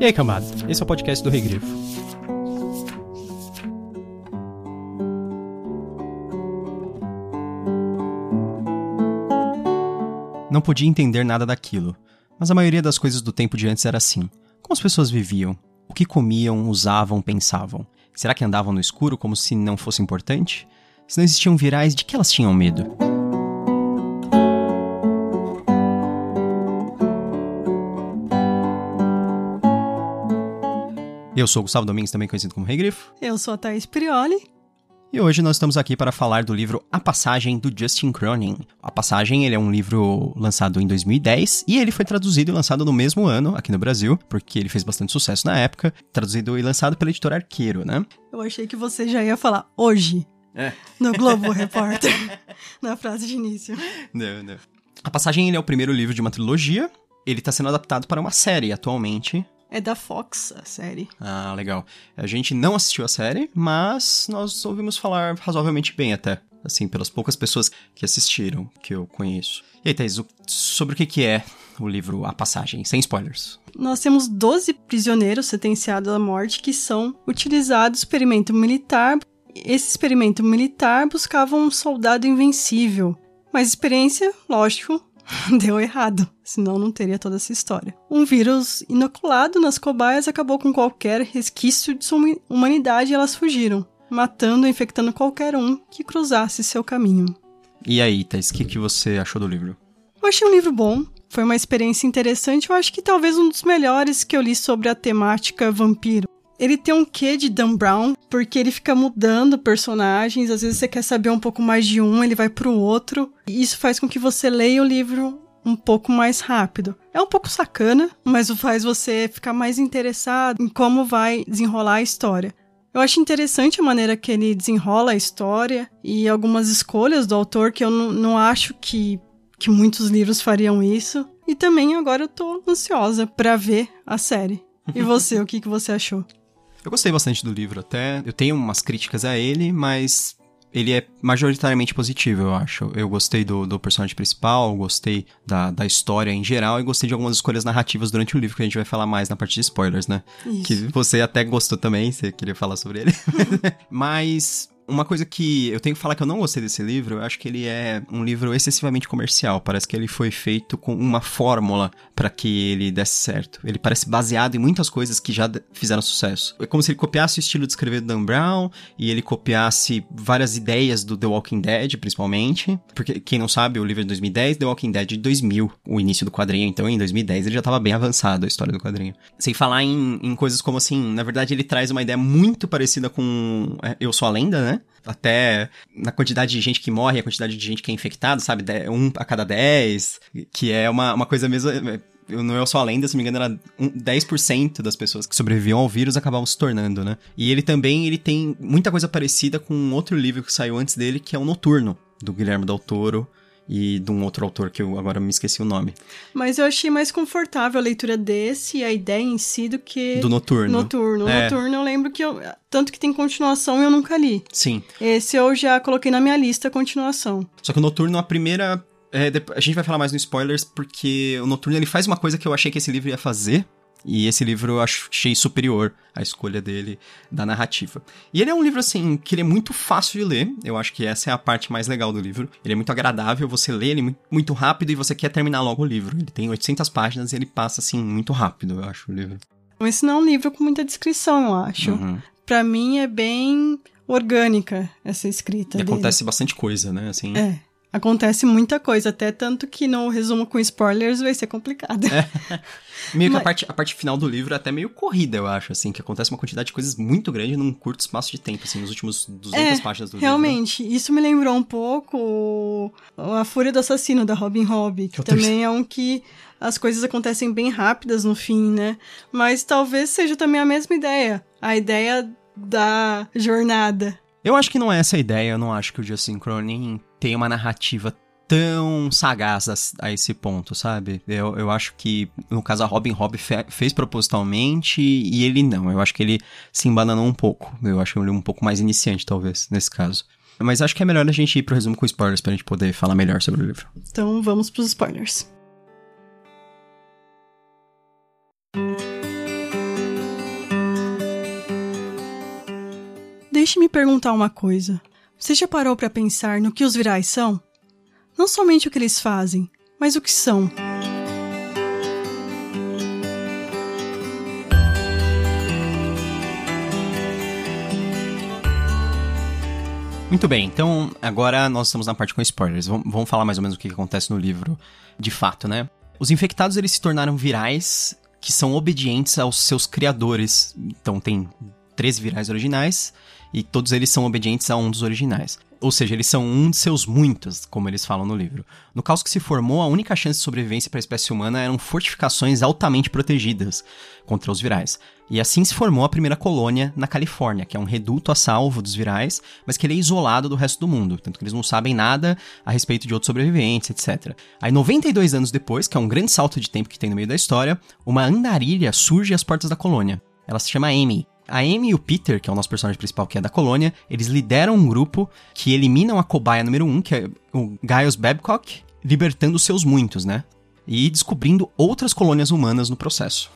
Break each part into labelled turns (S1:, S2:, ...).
S1: E aí, cambada? Esse é o podcast do Regrifo. Não podia entender nada daquilo, mas a maioria das coisas do tempo de antes era assim. Como as pessoas viviam? O que comiam, usavam, pensavam? Será que andavam no escuro como se não fosse importante? Se não existiam virais, de que elas tinham medo? Eu sou o Gustavo Domingues, também conhecido como Rei Grifo.
S2: Eu sou a Thaís Prioli.
S1: E hoje nós estamos aqui para falar do livro A Passagem, do Justin Cronin. A Passagem, ele é um livro lançado em 2010 e ele foi traduzido e lançado no mesmo ano aqui no Brasil, porque ele fez bastante sucesso na época, traduzido e lançado pela editora Arqueiro, né?
S2: Eu achei que você já ia falar hoje.
S1: É.
S2: No Globo Repórter. na frase de início.
S1: Não, não. A Passagem, ele é o primeiro livro de uma trilogia. Ele está sendo adaptado para uma série atualmente,
S2: é da Fox, a série.
S1: Ah, legal. A gente não assistiu a série, mas nós ouvimos falar razoavelmente bem até. Assim, pelas poucas pessoas que assistiram, que eu conheço. E aí, Thaís, sobre o que, que é o livro A Passagem, sem spoilers?
S2: Nós temos 12 prisioneiros sentenciados à morte que são utilizados no experimento militar. Esse experimento militar buscava um soldado invencível. Mas experiência, lógico, deu errado, senão não teria toda essa história. Um vírus inoculado nas cobaias acabou com qualquer resquício de sua humanidade e elas fugiram, matando e infectando qualquer um que cruzasse seu caminho.
S1: E aí, Thais, o que, que você achou do livro?
S2: Eu achei um livro bom, foi uma experiência interessante, eu acho que talvez um dos melhores que eu li sobre a temática vampiro. Ele tem um quê de Dan Brown, porque ele fica mudando personagens, às vezes você quer saber um pouco mais de um, ele vai pro outro, e isso faz com que você leia o livro um pouco mais rápido. É um pouco sacana, mas faz você ficar mais interessado em como vai desenrolar a história. Eu acho interessante a maneira que ele desenrola a história e algumas escolhas do autor que eu não, acho que, que muitos livros fariam isso. E também agora eu tô ansiosa para ver a série. E você, o que, que você achou?
S1: Eu gostei bastante do livro até. Eu tenho umas críticas a ele, mas ele é majoritariamente positivo, eu acho. Eu gostei do, do personagem principal, gostei da, da história em geral e gostei de algumas escolhas narrativas durante o livro, que a gente vai falar mais na parte de spoilers, né?
S2: Isso.
S1: Que você até gostou também, você queria falar sobre ele. Mas uma coisa que eu tenho que falar que eu não gostei desse livro, eu acho que ele é um livro excessivamente comercial. Parece que ele foi feito com uma fórmula para que ele desse certo. Ele parece baseado em muitas coisas que já fizeram sucesso. É como se ele copiasse o estilo de escrever do Dan Brown e ele copiasse várias ideias do The Walking Dead, principalmente. Porque quem não sabe, o livro é de 2010, The Walking Dead de 2000, o início do quadrinho. Então, em 2010 ele já estava bem avançado a história do quadrinho. Sem falar em, em coisas como assim, na verdade ele traz uma ideia muito parecida com é, Eu Sou a Lenda, né? Até na quantidade de gente que morre, a quantidade de gente que é infectada, sabe? Um a cada dez, que é uma, uma coisa mesmo não é só a lenda, se não me engano, era 10% das pessoas que sobreviviam ao vírus acabavam se tornando, né? E ele também ele tem muita coisa parecida com um outro livro que saiu antes dele, que é o Noturno, do Guilherme Del Toro, e de um outro autor que eu agora me esqueci o nome.
S2: Mas eu achei mais confortável a leitura desse e a ideia em si do que.
S1: Do Noturno.
S2: Noturno. É. Noturno eu lembro que eu. Tanto que tem continuação e eu nunca li.
S1: Sim.
S2: Esse eu já coloquei na minha lista a continuação.
S1: Só que o Noturno, a primeira. É, a gente vai falar mais no spoilers, porque o Noturno ele faz uma coisa que eu achei que esse livro ia fazer, e esse livro eu achei superior à escolha dele da narrativa. E ele é um livro, assim, que ele é muito fácil de ler. Eu acho que essa é a parte mais legal do livro. Ele é muito agradável, você lê ele muito rápido e você quer terminar logo o livro. Ele tem 800 páginas e ele passa, assim, muito rápido, eu acho, o livro.
S2: Esse não é um livro com muita descrição, eu acho. Uhum. Pra mim é bem orgânica essa escrita.
S1: E acontece bastante coisa, né? Assim.
S2: É. Acontece muita coisa, até tanto que no resumo com spoilers vai ser complicado. É.
S1: Meio que a, parte, a parte final do livro é até meio corrida, eu acho, assim, que acontece uma quantidade de coisas muito grande num curto espaço de tempo, assim, nos últimos 200 é, páginas do
S2: realmente,
S1: livro.
S2: Realmente, isso me lembrou um pouco A Fúria do Assassino, da Robin Hobb, que, que também é um que as coisas acontecem bem rápidas no fim, né? Mas talvez seja também a mesma ideia, a ideia da jornada.
S1: Eu acho que não é essa a ideia, eu não acho que o Justin Cronin tem uma narrativa tão sagaz a, a, esse ponto, sabe? Eu, eu acho que, no caso, a Robin Hobb fe, fez propositalmente e ele não. Eu acho que ele se embananou um pouco. Eu acho ele um pouco mais iniciante, talvez, nesse caso. Mas acho que é melhor a gente ir pro resumo com spoilers pra gente poder falar melhor sobre o livro.
S2: Então vamos pros spoilers. Deixe-me perguntar uma coisa. Você já parou para pensar no que os virais são? Não somente o que eles fazem, mas o que são.
S1: Muito bem, então agora nós estamos na parte com spoilers. Vamos falar mais ou menos o que acontece no livro de fato, né? Os infectados eles se tornaram virais que são obedientes aos seus criadores. Então tem 13 virais originais e todos eles são obedientes a um dos originais. Ou seja, eles são um de seus muitos, como eles falam no livro. No caos que se formou, a única chance de sobrevivência para a espécie humana eram fortificações altamente protegidas contra os virais. E assim se formou a primeira colônia na Califórnia, que é um reduto a salvo dos virais, mas que ele é isolado do resto do mundo, tanto que eles não sabem nada a respeito de outros sobreviventes, etc. Aí, 92 anos depois, que é um grande salto de tempo que tem no meio da história, uma andarilha surge às portas da colônia. Ela se chama Amy, a Amy e o Peter, que é o nosso personagem principal, que é da colônia, eles lideram um grupo que eliminam a cobaia número um, que é o Giles Babcock, libertando seus muitos, né? E descobrindo outras colônias humanas no processo.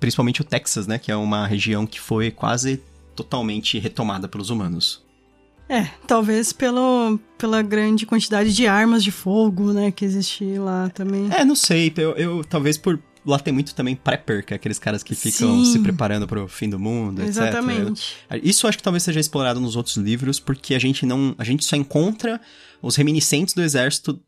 S1: Principalmente o Texas, né? Que é uma região que foi quase totalmente retomada pelos humanos.
S2: É, talvez pelo, pela grande quantidade de armas de fogo, né, que existe lá também.
S1: É, não sei, eu, eu talvez por lá tem muito também prepper, que é aqueles caras que ficam Sim. se preparando para o fim do mundo,
S2: Exatamente.
S1: etc. Isso acho que talvez seja explorado nos outros livros, porque a gente não, a gente só encontra os reminiscentes do exército,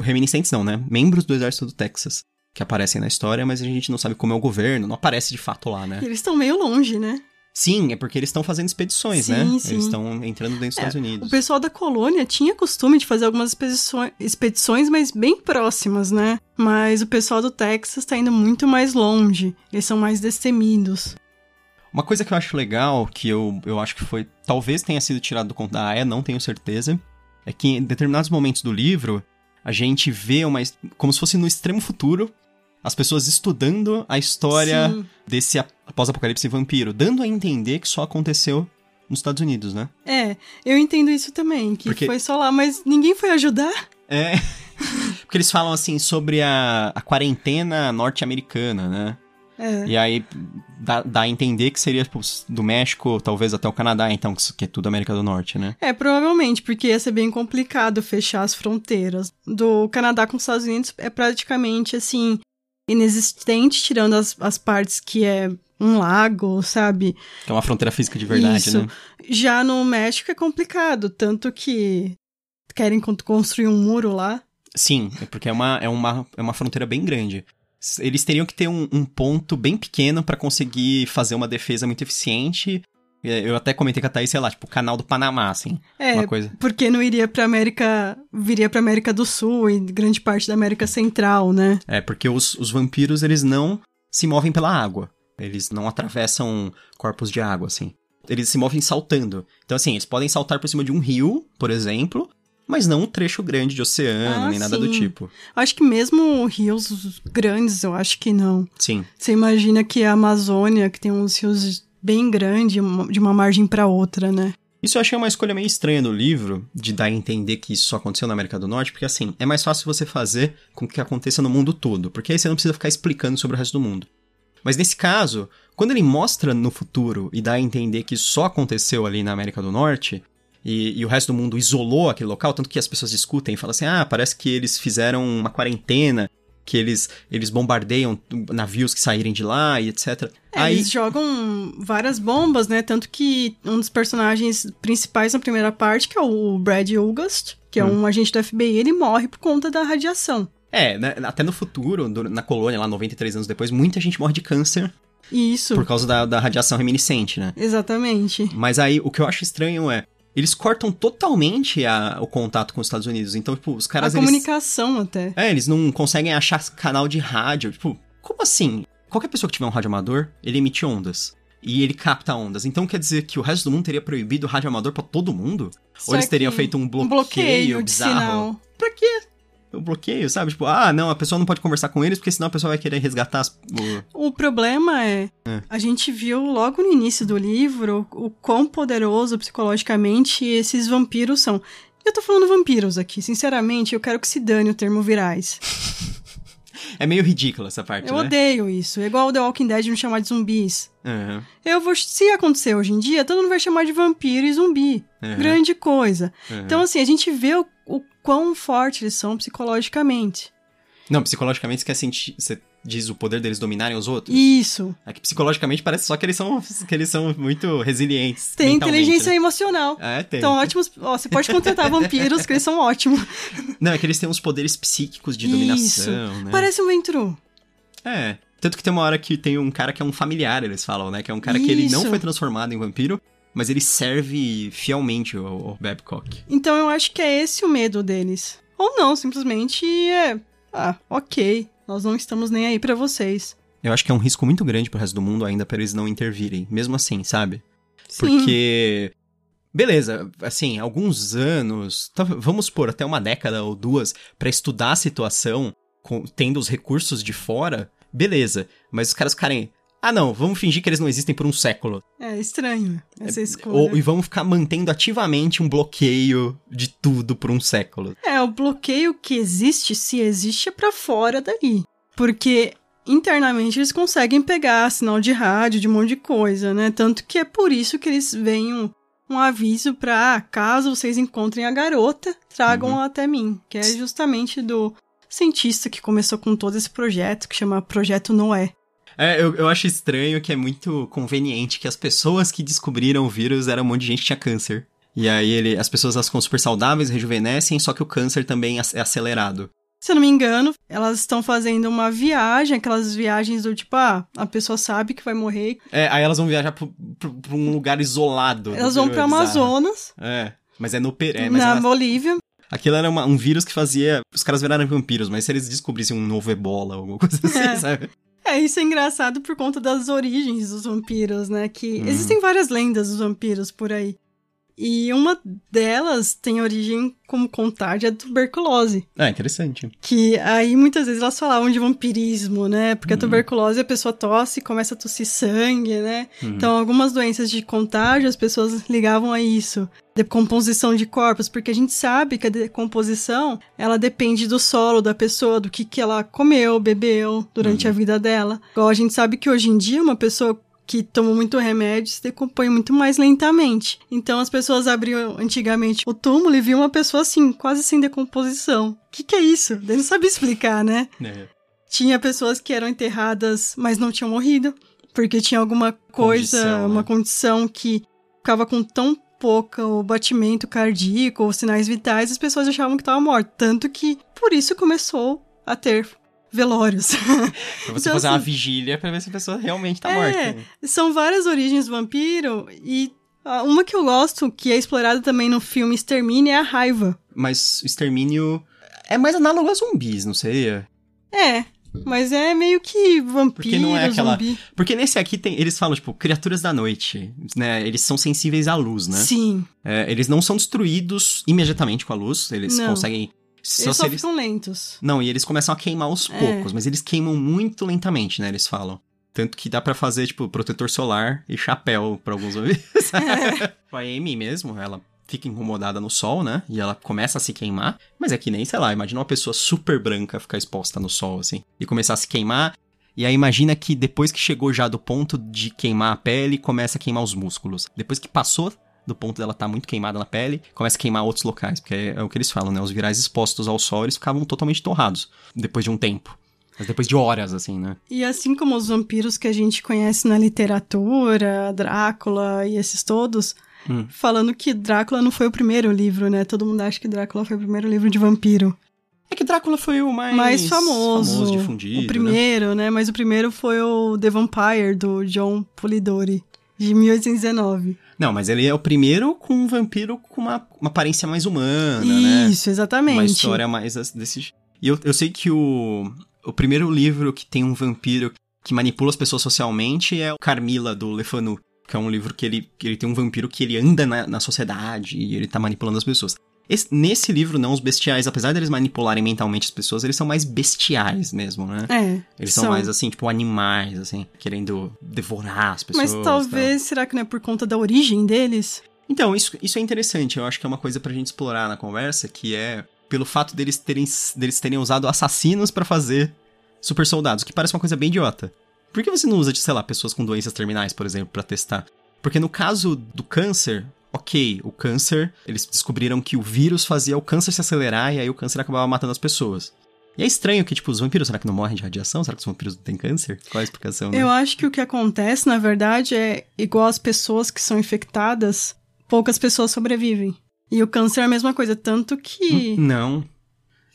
S1: reminiscentes não, né? Membros do exército do Texas que aparecem na história, mas a gente não sabe como é o governo, não aparece de fato lá, né?
S2: eles estão meio longe, né?
S1: Sim, é porque eles estão fazendo expedições,
S2: sim,
S1: né?
S2: Sim.
S1: Eles estão entrando dentro dos é, Estados Unidos.
S2: O pessoal da colônia tinha costume de fazer algumas expedições, expedições, mas bem próximas, né? Mas o pessoal do Texas está indo muito mais longe. Eles são mais destemidos.
S1: Uma coisa que eu acho legal, que eu, eu acho que foi. Talvez tenha sido tirado do conto da Aya, não tenho certeza. É que em determinados momentos do livro, a gente vê uma. como se fosse no extremo futuro, as pessoas estudando a história Sim. desse pós-apocalipse vampiro, dando a entender que só aconteceu nos Estados Unidos, né?
S2: É, eu entendo isso também, que Porque... foi só lá, mas ninguém foi ajudar.
S1: É. Porque eles falam assim sobre a, a quarentena norte-americana, né?
S2: É.
S1: E aí dá, dá, a entender que seria tipo, do México, talvez até o Canadá, então, que é tudo América do Norte, né?
S2: É, provavelmente, porque ia ser bem complicado fechar as fronteiras. Do Canadá com os Estados Unidos é praticamente assim, inexistente, tirando as, as partes que é um lago, sabe?
S1: Que é uma fronteira física de verdade,
S2: Isso.
S1: né?
S2: Já no México é complicado, tanto que querem construir um muro lá.
S1: Sim, é porque é uma, é uma, é uma fronteira bem grande. Eles teriam que ter um, um ponto bem pequeno para conseguir fazer uma defesa muito eficiente eu até comentei com a Thaís, sei lá, tipo, o canal do Panamá, assim.
S2: É,
S1: uma coisa.
S2: porque não iria pra América, viria pra América do Sul e grande parte da América Central, né?
S1: É, porque os, os vampiros, eles não se movem pela água. Eles não atravessam corpos de água, assim. Eles se movem saltando. Então, assim, eles podem saltar por cima de um rio, por exemplo, mas não um trecho grande de oceano, ah, nem nada sim. do tipo.
S2: Acho que mesmo rios grandes, eu acho que não.
S1: Sim.
S2: Você imagina que a Amazônia, que tem uns rios bem grande de uma margem para outra, né?
S1: Isso eu achei uma escolha meio estranha no livro, de dar a entender que isso só aconteceu na América do Norte, porque assim, é mais fácil você fazer com que aconteça no mundo todo, porque aí você não precisa ficar explicando sobre o resto do mundo. Mas nesse caso, quando ele mostra no futuro e dá a entender que isso só aconteceu ali na América do Norte, e, e, o resto do mundo isolou aquele local, tanto que as pessoas discutem e falam assim: ah, parece que eles fizeram uma quarentena que eles, eles bombardeiam navios que saírem de lá e etc.
S2: É, Aí... Eles jogam várias bombas, né? Tanto que um dos personagens principais na primeira parte, que é o Brad August, que é hum. um agente do FBI, ele morre por conta da radiação.
S1: É, né? até no futuro, na colônia, lá 93 anos depois, muita gente morre de câncer.
S2: Isso.
S1: Por causa da, da radiação reminiscente, né?
S2: Exatamente.
S1: Mas aí, o que eu acho estranho é, eles cortam totalmente a, o contato com os Estados Unidos. Então, tipo, os caras.
S2: A eles... comunicação até.
S1: É, eles não conseguem achar canal de rádio. Tipo, como assim? Qualquer pessoa que tiver um rádio amador, ele emite ondas. E ele capta ondas. Então quer dizer que o resto do mundo teria proibido o rádio amador pra todo mundo? Só Ou eles teriam feito um bloqueio, um bloqueio bizarro? Sinal. Pra quê? O bloqueio, sabe? Tipo, ah, não, a pessoa não pode conversar com eles porque senão a pessoa vai querer resgatar as,
S2: o... o problema é, é, a gente viu logo no início do livro o quão poderoso psicologicamente esses vampiros são. Eu tô falando vampiros aqui, sinceramente, eu quero que se dane o termo virais.
S1: é meio ridículo essa parte,
S2: Eu
S1: né?
S2: odeio isso. É igual o The Walking Dead me chamar de zumbis.
S1: Uhum.
S2: Eu vou. Se acontecer hoje em dia, todo mundo vai chamar de vampiro e zumbi.
S1: Uhum.
S2: Grande coisa.
S1: Uhum.
S2: Então, assim, a gente vê o, o quão forte eles são psicologicamente.
S1: Não, psicologicamente você quer sentir. Você diz o poder deles dominarem os outros?
S2: Isso.
S1: É que psicologicamente parece só que eles são, que eles são muito resilientes.
S2: Tem inteligência
S1: né?
S2: emocional.
S1: É, tem.
S2: Então, ótimos. Ó, você pode contratar vampiros, que eles são ótimos.
S1: Não, é que eles têm uns poderes psíquicos de
S2: Isso.
S1: dominação, né?
S2: Parece um Ventru.
S1: É. Tanto que tem uma hora que tem um cara que é um familiar, eles falam, né? Que é um cara que ele não
S2: Isso.
S1: foi transformado em vampiro, mas ele serve fielmente ao, ao Babcock.
S2: Então, eu acho que é esse o medo deles. Ou não, simplesmente é. Ah, ok. Nós não estamos nem aí pra vocês.
S1: Eu acho que é um risco muito grande pro resto do mundo ainda pra eles não intervirem. Mesmo assim, sabe?
S2: Sim.
S1: Porque. Beleza, assim, alguns anos, tá- vamos por até uma década ou duas, pra estudar a situação, com- tendo os recursos de fora, beleza. Mas os caras ficarem. Ah, não, vamos fingir que eles não existem por um século.
S2: É estranho essa escolha.
S1: Ou, e vamos ficar mantendo ativamente um bloqueio de tudo por um século.
S2: É, o bloqueio que existe, se existe, é pra fora dali. Porque internamente eles conseguem pegar sinal de rádio, de um monte de coisa, né? Tanto que é por isso que eles veem um, um aviso pra, ah, caso vocês encontrem a garota, tragam-a até mim. Que é justamente do cientista que começou com todo esse projeto, que chama Projeto Noé.
S1: É, eu, eu acho estranho que é muito conveniente que as pessoas que descobriram o vírus eram um monte de gente que tinha câncer. E aí ele, as pessoas elas ficam super saudáveis, rejuvenescem, só que o câncer também é acelerado.
S2: Se eu não me engano, elas estão fazendo uma viagem, aquelas viagens do tipo, ah, a pessoa sabe que vai morrer.
S1: É, aí elas vão viajar pra, pra- pra um lugar isolado.
S2: Elas vão pra
S1: bizarro.
S2: Amazonas,
S1: É, mas é no Peru. É,
S2: na
S1: elas-
S2: Bolívia.
S1: Aquilo era uma- um vírus que fazia. Os caras viraram vampiros, mas se eles descobrissem um novo ebola ou alguma coisa assim,
S2: É.
S1: sabe?
S2: É, isso é engraçado por conta das origens dos vampiros, né? Que
S1: Uhum.
S2: existem várias lendas dos vampiros por aí. E uma delas tem origem como contágio da tuberculose.
S1: Ah, interessante.
S2: Que aí muitas vezes elas falavam de vampirismo, né? Porque a
S1: Uhum.
S2: tuberculose a pessoa tosse e começa a tossir sangue, né?
S1: Uhum.
S2: Então algumas doenças de contágio as pessoas ligavam a isso. Decomposição de corpos, porque a gente sabe que a decomposição ela depende do solo da pessoa, do que, que ela comeu, bebeu durante
S1: Uhum.
S2: a vida dela. Igual a gente sabe que hoje em dia uma pessoa que toma muito remédio se decompõe muito mais lentamente. Então as pessoas abriam antigamente o túmulo e viam uma pessoa assim, quase sem decomposição. O que, que é isso? Daí não sabia explicar, né?
S1: É.
S2: Tinha pessoas que eram enterradas, mas não tinham morrido, porque tinha alguma coisa,
S1: Condição, né?
S2: uma condição que ficava com tão pouco batimento cardíaco ou sinais vitais, as pessoas achavam que estava morto. Tanto que por isso começou a ter velórios.
S1: Pra você
S2: Então,
S1: fazer uma
S2: assim-
S1: vigília pra ver se a pessoa realmente tá
S2: É.
S1: morta.
S2: São várias origens do vampiro e uma que eu gosto, que é explorada também no filme Extermine, é a raiva.
S1: Mas o extermínio é mais análogo a zumbis, não seria?
S2: É, mas é meio que vampiro,
S1: Porque não é aquela-
S2: zumbi.
S1: Porque nesse aqui tem, eles falam, tipo, criaturas da noite, né? Eles são sensíveis à luz, né?
S2: Sim,
S1: É, eles não são destruídos imediatamente com a luz, eles
S2: Não.
S1: conseguem. Só
S2: eles só
S1: eles...
S2: ficam lentos.
S1: Não, e eles começam a queimar aos
S2: É.
S1: poucos, mas eles queimam muito lentamente, né? Eles falam. Tanto que dá pra fazer, tipo, protetor solar e chapéu pra alguns zumbis.
S2: É.
S1: a Amy mesmo, ela fica incomodada no sol, né? E ela começa a se queimar. Mas é que nem, sei lá, imagina uma pessoa super branca ficar exposta no sol, assim, e começar a se queimar. E aí imagina que depois que chegou já do ponto de queimar a pele, começa a queimar os músculos. Depois que passou do ponto dela estar muito queimada na pele, começa a queimar outros locais, porque é, é o que eles falam, né? Os virais expostos ao sol, eles ficavam totalmente torrados depois de um tempo. Mas depois de horas, assim, né?
S2: E assim como os vampiros que a gente conhece na literatura, Drácula e esses todos,
S1: Hum.
S2: falando que Drácula não foi o primeiro livro, né? Todo mundo acha que Drácula foi o primeiro livro de vampiro.
S1: É que Drácula foi o mais,
S2: mais famoso.
S1: difundido.
S2: o
S1: né?
S2: primeiro, né? Mas o primeiro foi o The Vampire, do John Polidori, de 1819.
S1: Não, mas ele é o primeiro com um vampiro com uma, uma aparência mais humana, né?
S2: Isso, exatamente.
S1: Uma história mais desse. E eu, eu sei que o, o primeiro livro que tem um vampiro que manipula as pessoas socialmente é o Carmila, do Le Fanu. Que é um livro que ele, que ele tem um vampiro que ele anda na, na sociedade e ele tá manipulando as pessoas. Esse- nesse livro, não, os bestiais, apesar deles manipularem mentalmente as pessoas, eles são mais bestiais mesmo, né?
S2: É.
S1: Eles são, mais assim, tipo, animais, assim, querendo devorar as pessoas.
S2: Mas talvez, será que não é por conta da origem deles?
S1: então, isso, isso é interessante. Eu acho que é uma coisa pra gente explorar na conversa, que é pelo fato deles terem, deles terem usado assassinos pra fazer super soldados, que parece uma coisa bem idiota. Por que você não usa, sei lá, pessoas com doenças terminais, por exemplo, para testar? Porque no caso do câncer, ok, o câncer, eles descobriram que o vírus fazia o câncer se acelerar e aí o câncer acabava matando as pessoas. E é estranho que, tipo, os vampiros, será que não morrem de radiação? Será que os vampiros não têm câncer? Qual a explicação? Né?
S2: Eu acho que o que acontece, na verdade, é igual as pessoas que são infectadas, poucas pessoas sobrevivem. E o câncer é a mesma coisa, tanto que.
S1: Não.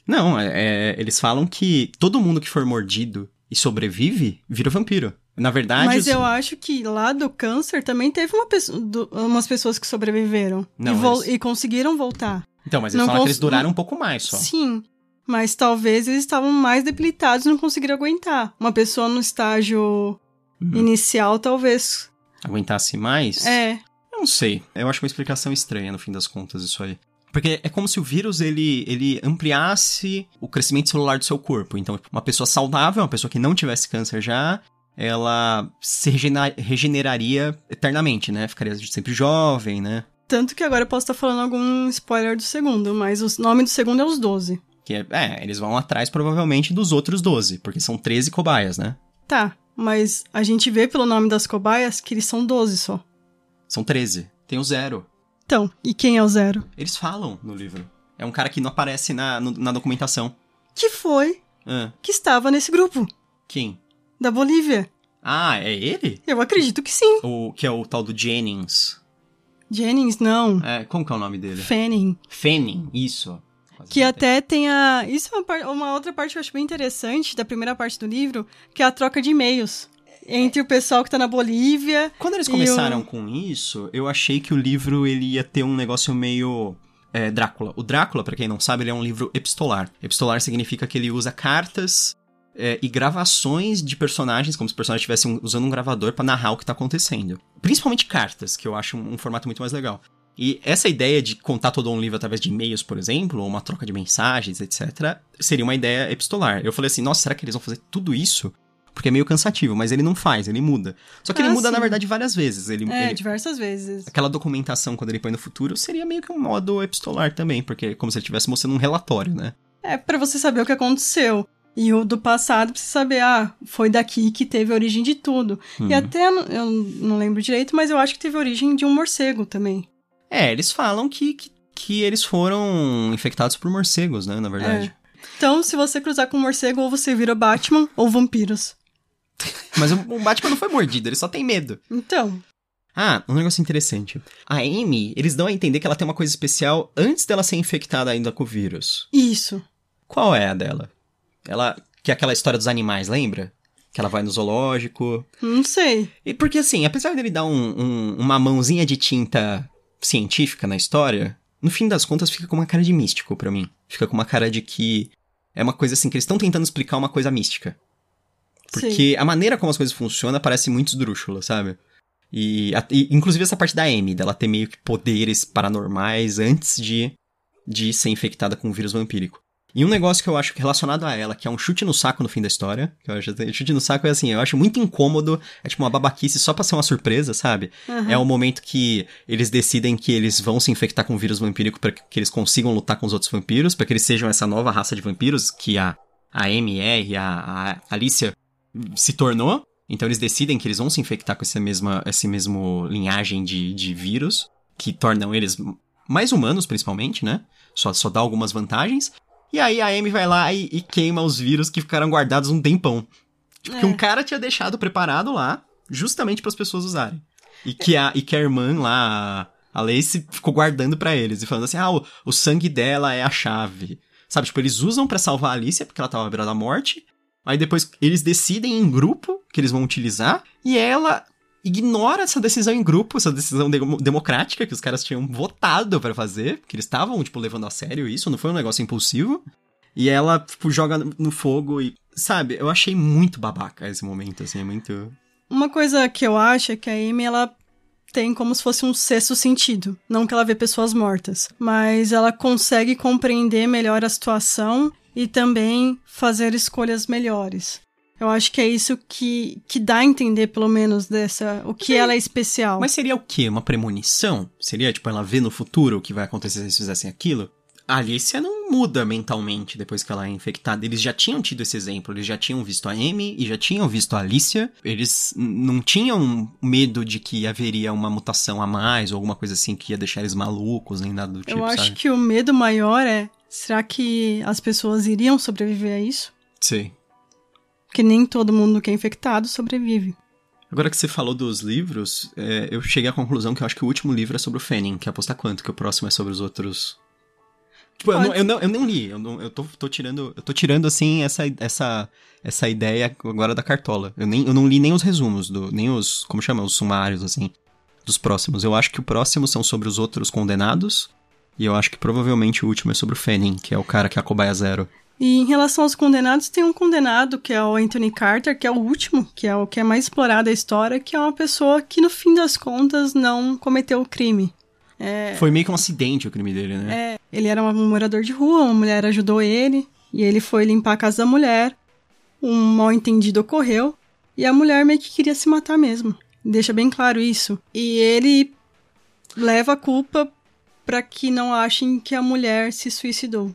S1: Não, é, é, eles falam que todo mundo que for mordido e sobrevive vira vampiro. Na verdade.
S2: Mas eu acho que lá do câncer também teve uma pessoa, do, umas pessoas que sobreviveram. Não, e, eles... e conseguiram voltar.
S1: Então, mas eles não falam cons... que eles duraram um pouco mais só.
S2: Sim. Mas talvez eles estavam mais debilitados e não conseguiram aguentar. Uma pessoa no estágio uhum. inicial, talvez.
S1: Aguentasse mais?
S2: É.
S1: Eu não sei. Eu acho uma explicação estranha, no fim das contas, isso aí. Porque é como se o vírus ele, ele ampliasse o crescimento celular do seu corpo. Então, uma pessoa saudável, uma pessoa que não tivesse câncer já, ela se regeneraria eternamente, né? Ficaria sempre jovem, né?
S2: Tanto que agora eu posso estar falando algum spoiler do segundo, mas o nome do segundo é os 12.
S1: Que é, é, eles vão atrás provavelmente dos outros 12, porque são 13 cobaias, né?
S2: Tá, mas a gente vê pelo nome das cobaias que eles são 12 só.
S1: São 13. Tem o zero.
S2: Então, e quem é o zero?
S1: Eles falam no livro. É um cara que não aparece na, no, na documentação.
S2: Que foi
S1: ah.
S2: que estava nesse grupo.
S1: Quem?
S2: Da Bolívia.
S1: Ah, é ele?
S2: Eu acredito que sim.
S1: O que é o tal do Jennings.
S2: Jennings, não.
S1: É, como que é o nome dele?
S2: Fanning.
S1: Fanning, isso.
S2: Que até tem a. Isso é uma, uma, outra parte que eu acho bem interessante da primeira parte do livro, que é a troca de e-mails entre o pessoal que tá na Bolívia.
S1: Quando eles começaram o... com isso, eu achei que o livro ele ia ter um negócio meio. É, Drácula. O Drácula, para quem não sabe, ele é um livro epistolar. Epistolar significa que ele usa cartas é, e gravações de personagens, como se os personagens estivessem usando um gravador para narrar o que tá acontecendo. Principalmente cartas, que eu acho um, um formato muito mais legal. E essa ideia de contar todo um livro através de e-mails, por exemplo, ou uma troca de mensagens, etc., seria uma ideia epistolar. Eu falei assim, nossa, será que eles vão fazer tudo isso? Porque é meio cansativo, mas ele não faz, ele muda. Só que ah, ele muda, sim. na verdade, várias vezes. Ele,
S2: é,
S1: ele...
S2: diversas vezes.
S1: Aquela documentação, quando ele põe no futuro, seria meio que um modo epistolar também, porque é como se ele estivesse mostrando um relatório, né?
S2: É, para você saber o que aconteceu. E o do passado, você saber, ah, foi daqui que teve a origem de tudo. Uhum. E até, eu não lembro direito, mas eu acho que teve origem de um morcego também.
S1: É, eles falam que, que, que eles foram infectados por morcegos, né, na verdade. É.
S2: Então, se você cruzar com um morcego, ou você vira Batman ou vampiros.
S1: Mas o Batman não foi mordido, ele só tem medo.
S2: Então.
S1: Ah, um negócio interessante. A Amy, eles dão a entender que ela tem uma coisa especial antes dela ser infectada ainda com o vírus.
S2: Isso.
S1: Qual é a dela? Ela. Que é aquela história dos animais, lembra? Que ela vai no zoológico.
S2: Não sei.
S1: E porque assim, apesar dele dar um, um, uma mãozinha de tinta científica na história, no fim das contas fica com uma cara de místico para mim. Fica com uma cara de que é uma coisa assim, que eles estão tentando explicar uma coisa mística. Porque Sim. a maneira como as coisas funcionam parece muito esdrúxula, sabe? E, e, inclusive essa parte da Amy, dela ter meio que poderes paranormais antes de, de ser infectada com o vírus vampírico. E um negócio que eu acho relacionado a ela, que é um chute no saco no fim da história, que eu acho, chute no saco é assim, eu acho muito incômodo, é tipo uma babaquice só pra ser uma surpresa, sabe? Uhum. É o momento que eles decidem que eles vão se infectar com o vírus vampírico para que eles consigam lutar com os outros vampiros, para que eles sejam essa nova raça de vampiros que a, a MR, a, a Alicia se tornou. Então eles decidem que eles vão se infectar com essa mesma, essa mesmo linhagem de, de vírus, que tornam eles mais humanos, principalmente, né? Só, só dá algumas vantagens. E aí a Amy vai lá e, e queima os vírus que ficaram guardados um tempão. Tipo, é. que um cara tinha deixado preparado lá, justamente para as pessoas usarem. E que, a, e que a irmã lá, a Lacey, ficou guardando para eles e falando assim: ah, o, o, sangue dela é a chave. Sabe, tipo, eles usam para salvar a Alicia porque ela tava à beira da morte. Aí depois eles decidem em grupo que eles vão utilizar. E ela ignora essa decisão em grupo, essa decisão de democrática que os caras tinham votado para fazer, que eles estavam, tipo, levando a sério isso, não foi um negócio impulsivo. E ela, tipo, joga no fogo e. Sabe, eu achei muito babaca esse momento, assim, muito.
S2: Uma coisa que eu acho é que a Amy, ela tem como se fosse um sexto sentido. Não que ela vê pessoas mortas, mas ela consegue compreender melhor a situação e também fazer escolhas melhores. Eu acho que é isso que, que dá a entender, pelo menos, dessa. O que ela é especial.
S1: Mas seria o quê? Uma premonição? Seria, tipo, ela vê no futuro o que vai acontecer se eles fizessem aquilo? a Alicia não muda mentalmente depois que ela é infectada. Eles já tinham tido esse exemplo, eles já tinham visto a Amy e já tinham visto a Alicia. Eles não tinham medo de que haveria uma mutação a mais ou alguma coisa assim que ia deixar eles malucos, nem nada do tipo,
S2: Eu acho
S1: sabe?
S2: que o medo maior é: será que as pessoas iriam sobreviver a isso?
S1: Sim.
S2: Porque nem todo mundo que é infectado sobrevive.
S1: Agora que você falou dos livros, é, eu cheguei à conclusão que eu acho que o último livro é sobre o Fanning, que aposta quanto, que o próximo é sobre os outros. Tipo, eu não, eu não, eu não li, eu, não, eu tô, tô tirando. Eu tô tirando, assim, essa, essa, essa ideia agora da cartola. Eu, nem, eu não li nem os resumos, do, nem os. Como chama? Os sumários, assim, dos próximos. Eu acho que o próximo são sobre os outros condenados. E eu acho que provavelmente o último é sobre o Fanning, que é o cara que é a cobaia zero.
S2: E em relação aos condenados, tem um condenado que é o Anthony Carter, que é o último, que é o que é mais explorado da história, que é uma pessoa que no fim das contas não cometeu o crime. É,
S1: Foi meio que um acidente o crime dele, né?
S2: é, ele era um morador de rua, uma mulher ajudou ele, e ele foi limpar a casa da mulher. Um mal entendido ocorreu, e a mulher meio que queria se matar mesmo. Deixa bem claro isso. E ele leva a culpa para que não achem que a mulher se suicidou.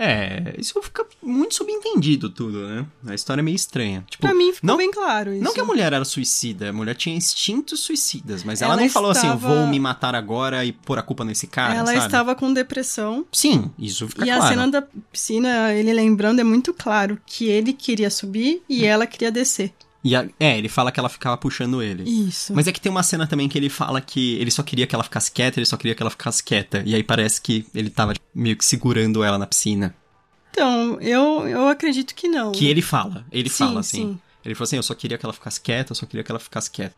S1: É, isso fica muito subentendido tudo, né? A história é meio estranha. Tipo,
S2: Pra mim ficou
S1: não,
S2: bem claro isso.
S1: não que a mulher era suicida, a mulher tinha instintos suicidas, mas ela,
S2: Ela
S1: não falou assim,
S2: estava-
S1: vou me matar agora e pôr a culpa nesse cara,
S2: Ela
S1: sabe?
S2: estava com depressão.
S1: Sim, isso fica
S2: e
S1: claro.
S2: a cena da piscina, ele lembrando, é muito claro que ele queria subir e ela queria descer.
S1: E a- é, ele fala que ela ficava puxando ele.
S2: Isso.
S1: Mas é que tem uma cena também que ele fala que ele só queria que ela ficasse quieta, ele só queria que ela ficasse quieta. E aí parece que ele tava tipo, meio que segurando ela na piscina.
S2: Então, eu, eu acredito que não.
S1: Que ele fala, ele
S2: Sim,
S1: fala assim.
S2: sim.
S1: Ele falou assim, eu só queria que ela ficasse quieta, eu só queria que ela ficasse quieta.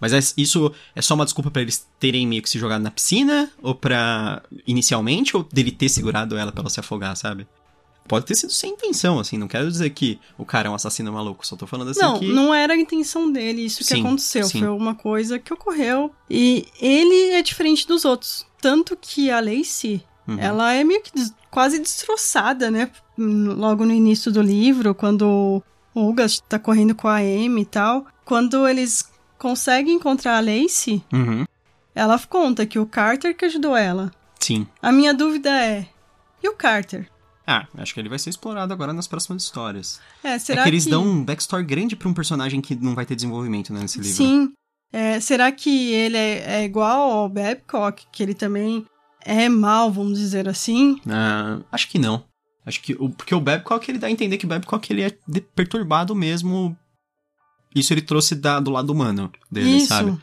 S1: Mas é- isso é só uma desculpa pra eles terem meio que se jogado na piscina? Ou pra. inicialmente? Ou dele ter segurado ela pra ela se afogar, sabe? Pode ter sido sem intenção, assim. Não quero dizer que o cara é um assassino maluco. Só tô falando assim
S2: Não,
S1: que.
S2: não era a intenção dele isso que
S1: Sim,
S2: aconteceu.
S1: sim.
S2: Foi uma coisa que ocorreu. E ele é diferente dos outros. Tanto que a Lacey,
S1: Uhum.
S2: ela é meio que des- quase destroçada, né? Logo no início do livro, quando o Ugas tá correndo com a Amy e tal. Quando eles conseguem encontrar a Lacey,
S1: Uhum.
S2: ela conta que o Carter que ajudou ela.
S1: Sim.
S2: A minha dúvida é: e o Carter?
S1: Ah, acho que ele vai ser explorado agora nas próximas histórias.
S2: É, será
S1: é que eles
S2: que...
S1: dão um backstory grande pra um personagem que não vai ter desenvolvimento né, nesse livro.
S2: Sim. É, será que ele é, é igual ao Babcock, que ele também é mal, vamos dizer assim?
S1: Ah, acho que não. Acho que. O, porque o Babcock, ele dá a entender que o Babcock ele é perturbado mesmo. Isso ele trouxe da, do lado humano dele,
S2: Isso.
S1: sabe?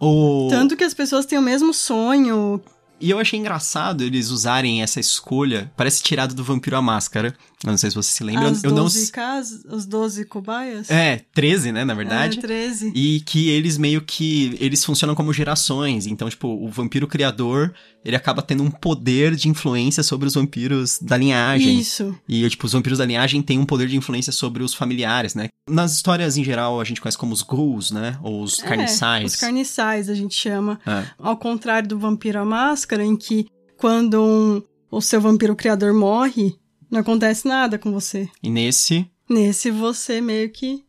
S1: O...
S2: Tanto que as pessoas têm o mesmo sonho.
S1: E eu achei engraçado eles usarem essa escolha. Parece tirado do Vampiro à Máscara. Eu não sei se você se lembra.
S2: as
S1: eu não.
S2: 12 casas, os 12 cobaias.
S1: É, 13, né, na verdade.
S2: É, 13.
S1: E que eles meio que. Eles funcionam como gerações. Então, tipo, o vampiro criador, ele acaba tendo um poder de influência sobre os vampiros da linhagem.
S2: Isso.
S1: E, tipo, os vampiros da linhagem têm um poder de influência sobre os familiares, né? Nas histórias, em geral, a gente conhece como os ghouls, né? Ou os
S2: É,
S1: carniçais.
S2: os carniçais, a gente chama.
S1: É.
S2: Ao contrário do Vampiro à Máscara, em que quando um- o seu vampiro criador morre, não acontece nada com você.
S1: E nesse...
S2: Nesse, você meio que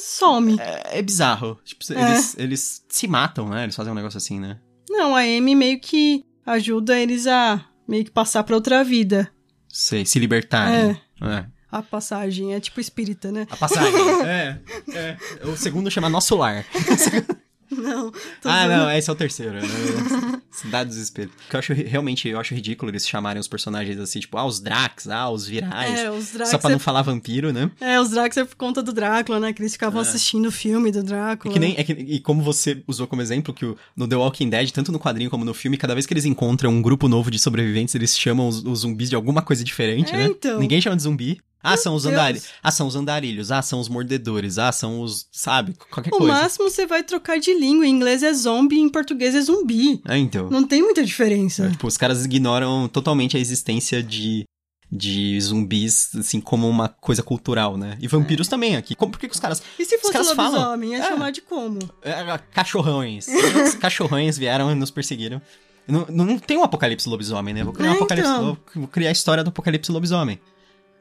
S2: some.
S1: É, é bizarro. Tipo,
S2: É.
S1: eles, eles se matam, né? Eles fazem um negócio assim, né?
S2: Não, a Amy meio que ajuda eles a meio que passar pra outra vida.
S1: Sei, se libertarem. É.
S2: A passagem é tipo espírita, né?
S1: A passagem. é, é. O segundo chama Nosso Lar.
S2: Não.
S1: ah, não, esse é o terceiro. Né? Cidade dos Espelhos. Porque eu acho realmente, eu acho ridículo eles chamarem os personagens assim, tipo, ah, os Drax, ah, os virais.
S2: É, os Drax
S1: Só pra não
S2: é...
S1: falar vampiro, né?
S2: é, os Drax é por conta do Drácula, né? Que eles ficavam assistindo o filme do
S1: É
S2: Drácula.
S1: que nem, é que- e como você usou como exemplo, que o- no The Walking Dead, tanto no quadrinho como no filme, cada vez que eles encontram um grupo novo de sobreviventes, eles chamam os, os zumbis de alguma coisa diferente,
S2: É,
S1: né?
S2: então.
S1: Ninguém chama de zumbi. Ah, são os
S2: Deus.
S1: andarilhos. Ah, são os andarilhos. Ah, são os mordedores. Ah, são os. Sabe? Qualquer
S2: O
S1: coisa.
S2: máximo você vai trocar de língua. Em inglês é zombie, em português é zumbi.
S1: É, então.
S2: Não tem muita diferença.
S1: Tipo, os caras ignoram totalmente a existência de, de zumbis, assim, como uma coisa cultural, né? E vampiros também aqui. Como, por que, que os caras.
S2: E se fosse
S1: caras falam.
S2: lobisomem, ia
S1: É.
S2: chamar de como?
S1: É, cachorrões. os cachorrões vieram e nos perseguiram. Não, não tem um apocalipse lobisomem, né? Vou criar, um
S2: É,
S1: apocalipse,
S2: então.
S1: vou criar a história do apocalipse lobisomem.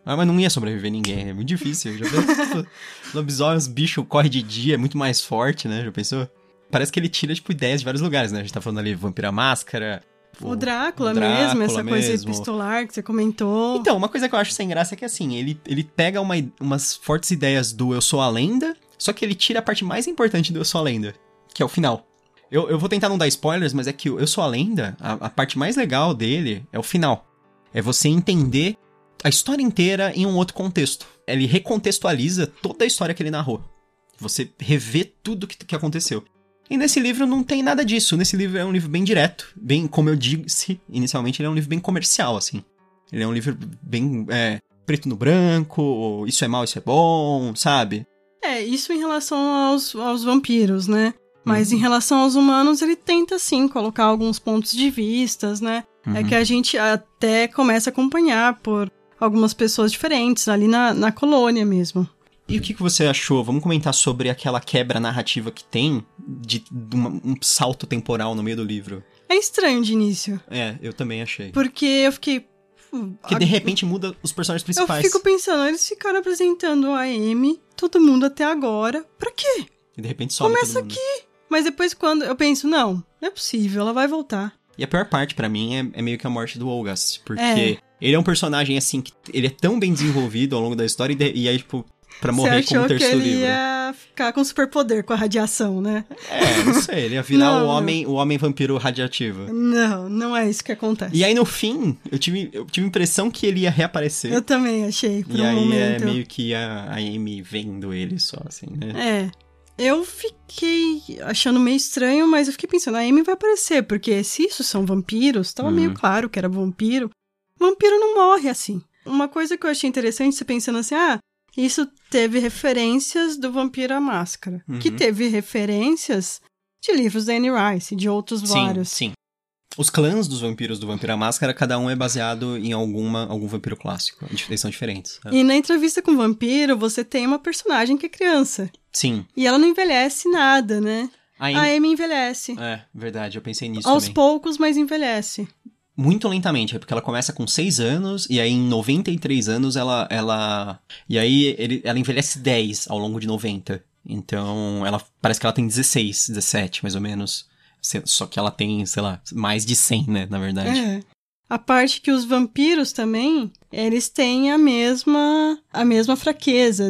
S1: Ah, mas não ia sobreviver ninguém, é muito difícil. Já pensou? lobisomem, os bichos correm de dia, é muito mais forte, né? Já pensou? Parece que ele tira, tipo, ideias de vários lugares, né? A gente tá falando ali Vampira Máscara,
S2: O Drácula,
S1: o Drácula
S2: mesmo, essa coisa
S1: mesmo.
S2: epistolar que você comentou.
S1: Então, uma coisa que eu acho sem graça é que assim, ele, ele pega uma, umas fortes ideias do Eu Sou a Lenda, só que ele tira a parte mais importante do Eu Sou a Lenda, que é o final. Eu, eu vou tentar não dar spoilers, mas é que o Eu Sou a Lenda, a, a parte mais legal dele é o final. É você entender a história inteira em um outro contexto. Ele recontextualiza toda a história que ele narrou. Você revê tudo que, que aconteceu. E nesse livro não tem nada disso. Nesse livro é um livro bem direto. Bem, como eu disse inicialmente, ele é um livro bem comercial, assim. Ele é um livro bem é, preto no branco, isso é mal, isso é bom, sabe?
S2: É, isso em relação aos, aos vampiros, né? Mas
S1: Uhum.
S2: em relação aos humanos, ele tenta sim colocar alguns pontos de vistas, né? É
S1: Uhum.
S2: que a gente até começa a acompanhar por algumas pessoas diferentes ali na, na colônia mesmo.
S1: E o que, que você achou? Vamos comentar sobre aquela quebra narrativa que tem de, de uma- um salto temporal no meio do livro.
S2: É estranho de início,
S1: É, eu também achei.
S2: porque eu fiquei. "Hum,
S1: Porque de repente muda os personagens
S2: Eu
S1: principais.
S2: fico pensando, eles ficaram apresentando a Amy, todo mundo até agora. Pra quê?
S1: E de repente some
S2: Começa
S1: mundo.
S2: Mas depois quando eu penso, não, não é possível, ela vai voltar.
S1: E a pior parte pra mim é, é meio que a morte do Olgas. Porque
S2: É.
S1: ele é um personagem assim que ele é tão bem desenvolvido ao longo da história e, de- e aí, tipo, pra morrer como o
S2: que
S1: terceiro
S2: ele
S1: livro.
S2: ia ficar com superpoder com a radiação, né?
S1: É, não sei, ele ia virar
S2: Não,
S1: o
S2: não.
S1: homem, o homem vampiro radiativo.
S2: Não, não é isso que acontece.
S1: E aí no fim, eu tive, eu tive a impressão que ele ia reaparecer.
S2: Eu também achei, por
S1: e
S2: um
S1: aí
S2: momento.
S1: é meio que a, a Amy vendo ele só, assim, né?
S2: É. Eu fiquei achando meio estranho, mas eu fiquei pensando, a Amy vai aparecer, porque se isso são vampiros, tava
S1: Uhum.
S2: meio claro que era vampiro. Vampiro não morre assim. Uma coisa que eu achei interessante, você pensando assim, ah, isso teve referências do Vampiro à Máscara.
S1: Uhum.
S2: Que teve referências de livros da Anne Rice, de outros vários.
S1: Sim, sim. Os clãs dos vampiros do Vampiro à Máscara, cada um é baseado em alguma, algum vampiro clássico. Eles são diferentes. né?
S2: E na entrevista com o vampiro, você tem uma personagem que é criança.
S1: Sim.
S2: E ela não envelhece nada, né?
S1: A
S2: A Amy envelhece.
S1: É, verdade, eu pensei nisso
S2: Aos
S1: também.
S2: poucos, mas envelhece.
S1: Muito lentamente, é porque ela começa com 6 anos e aí em 93 anos ela. ela e aí ele- ela envelhece 10 ao longo de 90. Então, ela parece que ela tem 16, 17, mais ou menos. Só que ela tem, sei lá, mais de 100, né, na verdade.
S2: É. A parte que os vampiros também, eles têm a mesma a mesma fraqueza,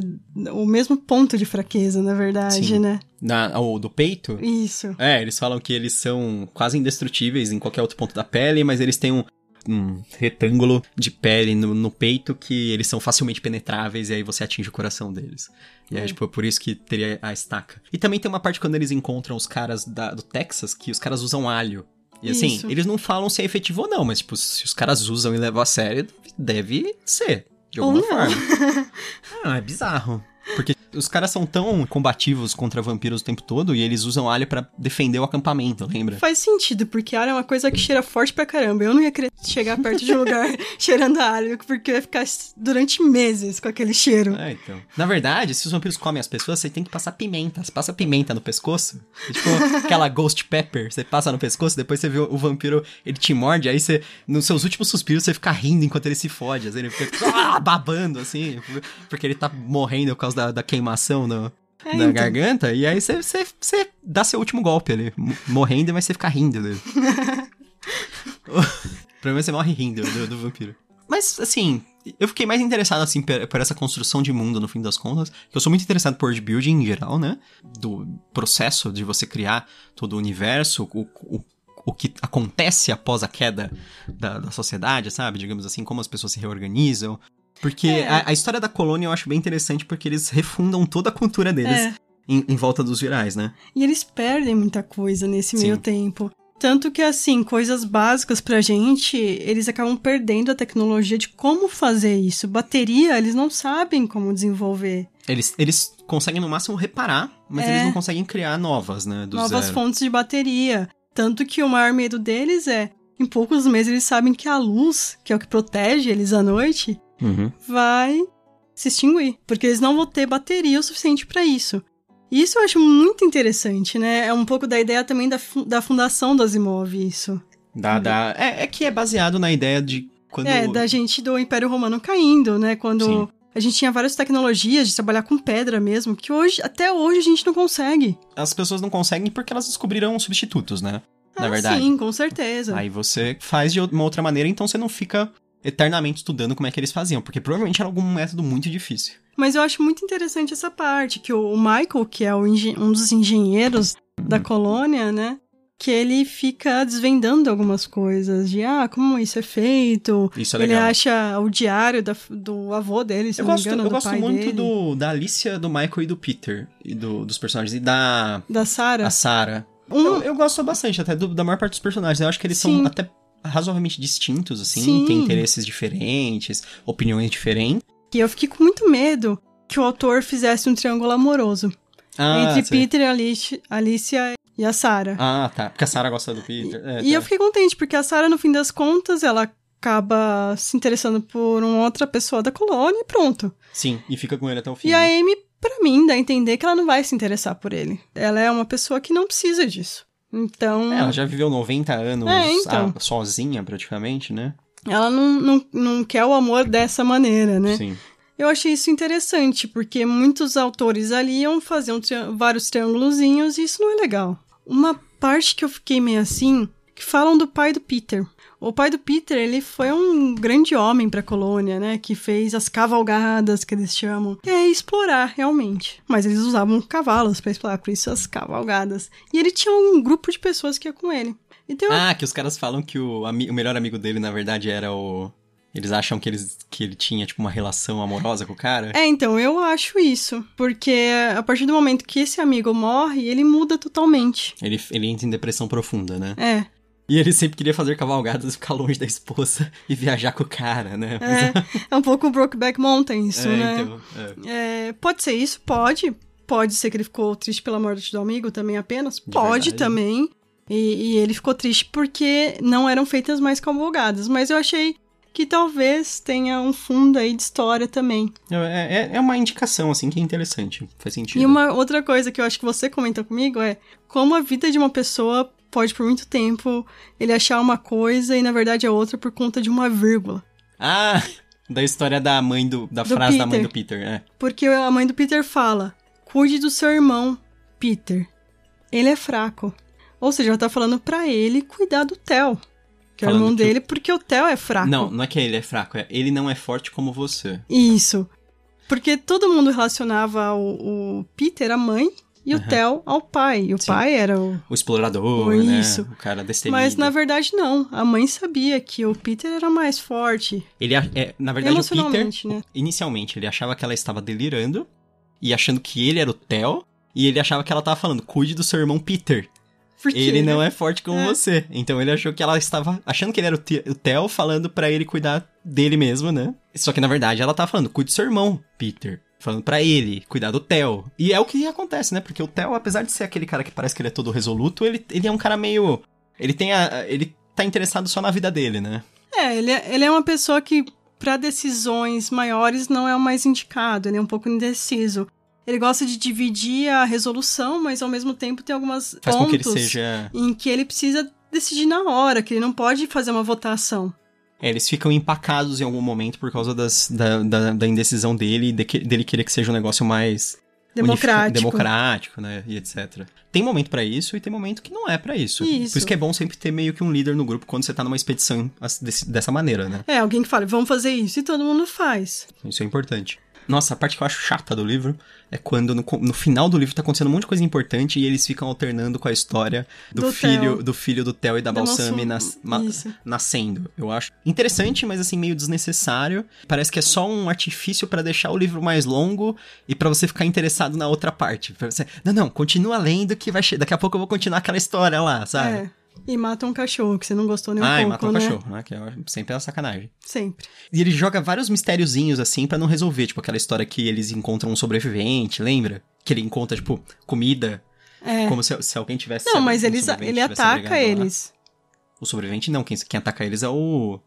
S2: o mesmo ponto de fraqueza, na verdade,
S1: Sim.
S2: né?
S1: Na, o do peito,
S2: Isso.
S1: É, eles falam que eles são quase indestrutíveis em qualquer outro ponto da pele, mas eles têm um, um retângulo de pele no, no peito que eles são facilmente penetráveis e aí você atinge o coração deles. E aí,
S2: É.
S1: tipo, é por isso que teria a estaca. E também tem uma parte quando eles encontram os caras da- do Texas que os caras usam alho. E assim,
S2: Isso.
S1: eles não falam se é efetivo ou não, mas, tipo, se os caras usam e levam a sério, deve ser. De
S2: Ou
S1: alguma
S2: não.
S1: forma. ah, é bizarro. Porque os caras são tão combativos contra vampiros o tempo todo e eles usam alho pra defender o acampamento, lembra?
S2: Faz sentido, porque alho é uma coisa que cheira forte pra caramba. Eu não ia querer chegar perto de um lugar cheirando alho, porque eu ia ficar durante meses com aquele cheiro.
S1: É, então. Na verdade, se os vampiros comem as pessoas, você tem que passar pimenta. Você passa pimenta no pescoço. É tipo aquela ghost pepper. Você passa no pescoço, depois você vê o vampiro, ele te morde, aí você, nos seus últimos suspiros, você fica rindo enquanto ele se fode. Assim, ele fica ah, babando, assim, porque ele tá morrendo por causa da, da queimação no,
S2: É,
S1: na
S2: então.
S1: garganta. E aí você, você, você dá seu último golpe ali, mo- morrendo, mas você fica rindo dele. o problema é que você morre rindo do, do vampiro. Mas, assim, eu fiquei mais interessado, assim, por, por essa construção de mundo, no fim das contas. Eu sou muito interessado por world building em geral, né? Do processo de você criar todo o universo, o, o, o que acontece após a queda da, da sociedade, sabe? Digamos assim, como as pessoas se reorganizam. Porque
S2: É.
S1: a, a história da colônia eu acho bem interessante porque eles refundam toda a cultura deles
S2: É.
S1: em, em volta dos virais, né?
S2: E eles perdem muita coisa nesse
S1: Sim.
S2: meio tempo. Tanto que, assim, coisas básicas pra gente, eles acabam perdendo a tecnologia de como fazer isso. Bateria, eles não sabem como desenvolver.
S1: Eles, eles conseguem no máximo reparar, mas
S2: É.
S1: eles não conseguem criar novas, né?
S2: Novas
S1: zero.
S2: fontes de bateria. Tanto que o maior medo deles é, em poucos meses eles sabem que a luz, que é o que protege eles à noite,
S1: Uhum.
S2: vai se extinguir. Porque eles não vão ter bateria o suficiente pra isso. E isso eu acho muito interessante, né? É um pouco da ideia também da, fu- da fundação do Asimov, isso.
S1: Da, da... É, é que é baseado na ideia de quando.
S2: É, da gente do Império Romano caindo, né? Quando
S1: Sim.
S2: a gente tinha várias tecnologias de trabalhar com pedra mesmo, que hoje, até hoje, a gente não consegue.
S1: As pessoas não conseguem porque elas descobriram substitutos, né? na
S2: Ah,
S1: verdade.
S2: Sim, com certeza.
S1: Aí você faz de uma outra maneira, então você não fica eternamente estudando como é que eles faziam, porque provavelmente era algum método muito difícil.
S2: Mas eu acho muito interessante essa parte, que o Michael, que é um dos engenheiros
S1: Uhum.
S2: da colônia, né? Que ele fica desvendando algumas coisas de ah, como isso é feito.
S1: Isso é
S2: ele
S1: legal.
S2: acha o diário da- do avô dele, se
S1: Eu
S2: não
S1: gosto,
S2: me engano,
S1: eu
S2: do
S1: gosto muito
S2: dele.
S1: do, da Alicia, do Michael e do Peter, e do- dos personagens, e da
S2: Da Sarah.
S1: a Sarah.
S2: Um-
S1: Eu, eu gosto bastante até do- da maior parte dos personagens. Eu acho que eles
S2: Sim.
S1: são até razoavelmente distintos, assim,
S2: Sim.
S1: têm interesses diferentes, opiniões diferentes.
S2: E eu fiquei com muito medo que o autor fizesse um triângulo amoroso
S1: Ah,
S2: entre
S1: sei.
S2: Peter, Alicia, Alicia e a Sarah.
S1: Ah, tá. Porque a Sarah gosta do Peter. É,
S2: e
S1: tá.
S2: eu fiquei contente, porque a Sarah, no fim das contas, ela acaba se interessando por uma outra pessoa da colônia e pronto.
S1: Sim, e fica com ele até o fim.
S2: E a
S1: né?
S2: Amy, pra mim, dá a entender que ela não vai se interessar por ele. Ela é uma pessoa que não precisa disso. Então,
S1: É, ela já viveu 90 anos
S2: É, então.
S1: ah, sozinha, praticamente, né?
S2: ela não, não, não quer o amor dessa maneira, né?
S1: Sim.
S2: Eu achei isso interessante, porque muitos autores ali iam fazer um triân- vários triângulozinhos e isso não é legal. Uma parte que eu fiquei meio assim, que falam do pai do Peter. O pai do Peter, ele foi um grande homem pra colônia, né? Que fez as cavalgadas, que eles chamam. É explorar, realmente. Mas eles usavam cavalos pra explorar, por isso as cavalgadas. E ele tinha um grupo de pessoas que ia com ele. Então,
S1: Ah, que os caras falam que o, ami- o melhor amigo dele, na verdade, era o. Eles acham que, eles, que ele tinha, tipo, uma relação amorosa com o cara.
S2: É, então, eu acho isso. Porque a partir do momento que esse amigo morre, ele muda totalmente.
S1: Ele, ele entra em depressão profunda, né?
S2: É,
S1: E ele sempre queria fazer cavalgadas, ficar longe da esposa e viajar com o cara, né?
S2: é, é um pouco Brokeback Mountain isso,
S1: É,
S2: né?
S1: então, é.
S2: É, pode ser isso? Pode. Pode ser que ele ficou triste pela morte do amigo também apenas? pode
S1: verdade.
S2: também. E, e ele ficou triste porque não eram feitas mais cavalgadas. Mas eu achei que talvez tenha um fundo aí de história também.
S1: É, é, é uma indicação, assim, que é interessante. Faz sentido.
S2: E uma outra coisa que eu acho que você comentou comigo é como a vida de uma pessoa pode, por muito tempo, ele achar uma coisa e na verdade é outra por conta de uma vírgula.
S1: Ah, da história da mãe do. Da
S2: Do
S1: frase da mãe
S2: Peter.
S1: do Peter, é.
S2: Porque a mãe do Peter fala: cuide do seu irmão, Peter. Ele é fraco. Ou seja, ela tá falando pra ele cuidar do Theo. Que é o
S1: Falando
S2: irmão
S1: que
S2: dele, porque o Theo é fraco.
S1: Não, não é que ele é fraco, é ele não é forte como você.
S2: Isso. Porque todo mundo relacionava o, o Peter à mãe e o
S1: Aham.
S2: Theo ao pai. E o
S1: Sim.
S2: pai era o.
S1: O explorador,
S2: Oh,
S1: né?
S2: isso.
S1: O cara destemido.
S2: Mas na verdade não. A mãe sabia que o Peter era mais forte.
S1: Ele, é, na verdade, o Peter,
S2: né?
S1: inicialmente, ele achava que ela estava delirando e achando que ele era o Theo. E ele achava que ela tava falando, cuide do seu irmão Peter.
S2: Porque
S1: Ele não é forte como
S2: É.
S1: você. Então ele achou que ela estava achando que ele era o, o Theo, falando pra ele cuidar dele mesmo, né? Só que na verdade ela tá falando, cuide do seu irmão, Peter. Falando pra ele, cuidar do Theo. E é o que acontece, né? Porque o Theo, apesar de ser aquele cara que parece que ele é todo resoluto, ele, ele é um cara meio. Ele tem a. Ele tá interessado só na vida dele, né?
S2: É, ele é, ele é uma pessoa que, pra decisões maiores, não é o mais indicado. Ele é um pouco indeciso. Ele gosta de dividir a resolução, mas ao mesmo tempo tem algumas
S1: Faz com que ele
S2: pontos
S1: seja.
S2: em que ele precisa decidir na hora, que ele não pode fazer uma votação.
S1: É, eles ficam empacados em algum momento por causa das, da, da, da indecisão dele e de que- dele querer que seja um negócio mais
S2: Democrático.
S1: democrático, né? E etc. Tem momento pra isso e tem momento que não é pra isso.
S2: Isso.
S1: Por isso que é bom sempre ter meio que um líder no grupo quando você tá numa expedição desse- dessa maneira, né?
S2: É, alguém que fala, vamos fazer isso, e todo mundo faz.
S1: Isso é importante. Nossa, a parte que eu acho chata do livro é quando no, no final do livro tá acontecendo um monte de coisa importante e eles ficam alternando com a história do,
S2: Do
S1: filho
S2: Theo.
S1: do filho do Theo e da, Balsami
S2: Balsam-
S1: nas- ma- nascendo. Eu acho interessante, mas assim meio desnecessário. Parece que é só um artifício pra deixar o livro mais longo e pra você ficar interessado na outra parte. Pra você, não, não, continua lendo que vai che- daqui a pouco eu vou continuar aquela história lá, sabe?
S2: É. E mata um cachorro, que você não gostou nem um
S1: ah, e
S2: pouco,
S1: matou o
S2: né?
S1: cachorro, né? Que acho sempre é uma sacanagem.
S2: Sempre.
S1: E ele joga vários mistériozinhos, assim, pra não resolver. Tipo, aquela história que eles encontram um sobrevivente, lembra? Que ele encontra, tipo, comida.
S2: É.
S1: Como se, se alguém tivesse.
S2: Não, mas
S1: um
S2: eles, ele ataca
S1: brigado lá.
S2: eles.
S1: O sobrevivente não, quem, quem ataca eles é o.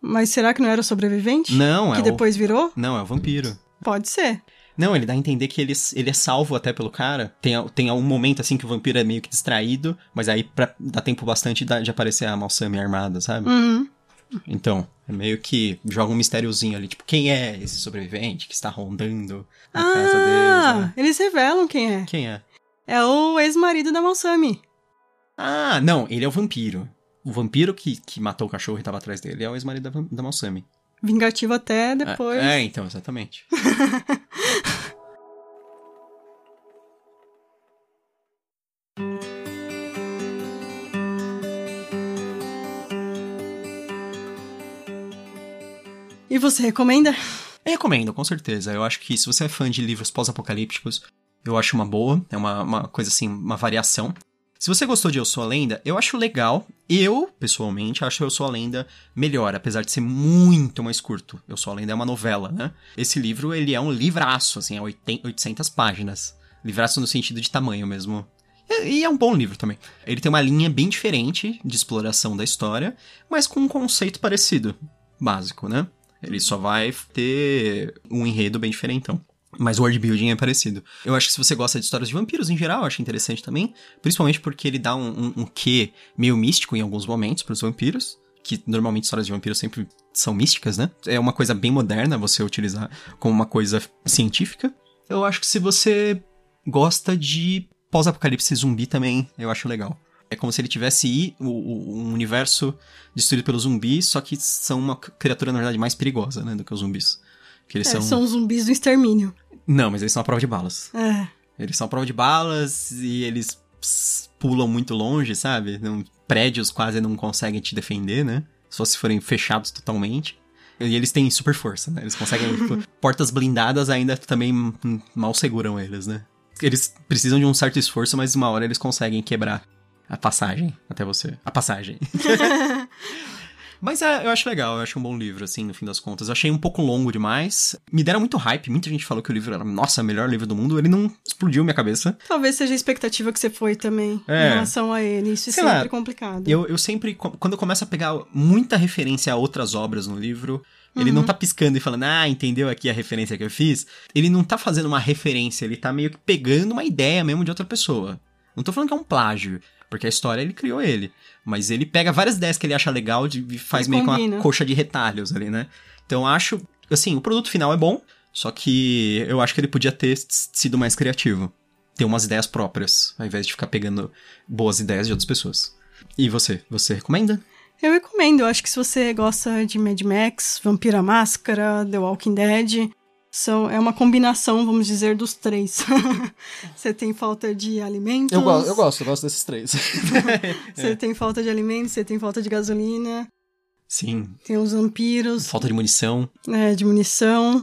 S2: Mas será que não era o sobrevivente?
S1: Não, é
S2: Que
S1: o.
S2: depois virou?
S1: Não, é o vampiro.
S2: Pode ser.
S1: Não, ele dá a entender que ele, ele é salvo até pelo cara. Tem, tem um momento assim que o vampiro é meio que distraído, mas aí pra, dá tempo bastante da- de aparecer a Malsami armada, sabe?
S2: Uhum.
S1: Então, é meio que joga um mistériozinho ali, tipo, quem é esse sobrevivente que está rondando a casa deles?
S2: Ah,
S1: né?
S2: eles revelam quem é.
S1: Quem é?
S2: É o ex-marido da Malsami.
S1: Ah, não, ele é o vampiro. O vampiro que, que matou o cachorro e tava atrás dele é o ex-marido da, da Malsami.
S2: Vingativo até depois.
S1: É, é então, exatamente.
S2: E você recomenda?
S1: Eu recomendo, com certeza. Eu acho que se você é fã de livros pós-apocalípticos, eu acho uma boa. É uma, uma coisa assim, uma variação. Se você gostou de Eu Sou a Lenda, eu acho legal. Eu, pessoalmente, acho Eu Sou a Lenda melhor, apesar de ser muito mais curto. Eu Sou a Lenda é uma novela, né? Esse livro, ele é um livraço, assim, é 800 páginas. Livraço no sentido de tamanho mesmo. E é um bom livro também. Ele tem uma linha bem diferente de exploração da história, mas com um conceito parecido, básico, né? Ele só vai ter um enredo bem diferentão. Mas o world building é parecido. Eu acho que se você gosta de histórias de vampiros em geral, eu acho interessante também. Principalmente porque ele dá um, um, um quê meio místico em alguns momentos para os vampiros. Que normalmente histórias de vampiros sempre são místicas, né? É uma coisa bem moderna você utilizar como uma coisa científica. Eu acho que se você gosta de pós-apocalipse zumbi também, eu acho legal. É como se ele tivesse um universo destruído pelos zumbis, só que são uma criatura, na verdade, mais perigosa, né, do que os zumbis.
S2: Que eles é, são... são zumbis do extermínio.
S1: Não, mas eles são a prova de balas.
S2: É.
S1: Eles são a prova de balas e eles pulam muito longe, sabe? Não, prédios quase não conseguem te defender, né? Só se forem fechados totalmente. E eles têm super força, né? Eles conseguem. tipo, portas blindadas ainda também mal seguram eles, né? Eles precisam de um certo esforço, mas uma hora eles conseguem quebrar a passagem até você. A passagem. Mas é, eu acho legal, eu acho um bom livro, assim, no fim das contas. Eu achei um pouco longo demais. Me deram muito hype, muita gente falou que o livro era, nossa, o melhor livro do mundo. Ele não explodiu minha cabeça.
S2: Talvez seja a expectativa que você foi também é. em relação a ele. Isso é Sei é sempre lá, complicado.
S1: Eu, eu sempre, quando eu começo a pegar muita referência a outras obras no livro, ele uhum. não tá piscando e falando, ah, entendeu aqui a referência que eu fiz? Ele não tá fazendo uma referência, ele tá meio que pegando uma ideia mesmo de outra pessoa. Não tô falando que é um plágio, porque a história ele criou ele. Mas ele pega várias ideias que ele acha legal e faz ele meio combina. com uma coxa de retalhos ali, né? Então acho, assim, o produto final é bom, só que eu acho que ele podia ter sido mais criativo. Ter umas ideias próprias, ao invés de ficar pegando boas ideias de outras pessoas. E você? Você recomenda?
S2: Eu recomendo. Eu acho que se você gosta de Mad Max, Vampira Máscara, The Walking Dead, são, é uma combinação, vamos dizer, dos três. você tem falta de alimentos.
S1: Eu, gosto, eu gosto, eu gosto desses três.
S2: você é. tem falta de alimentos, você tem falta de gasolina.
S1: Sim.
S2: Tem os vampiros.
S1: Falta de munição.
S2: É, de munição.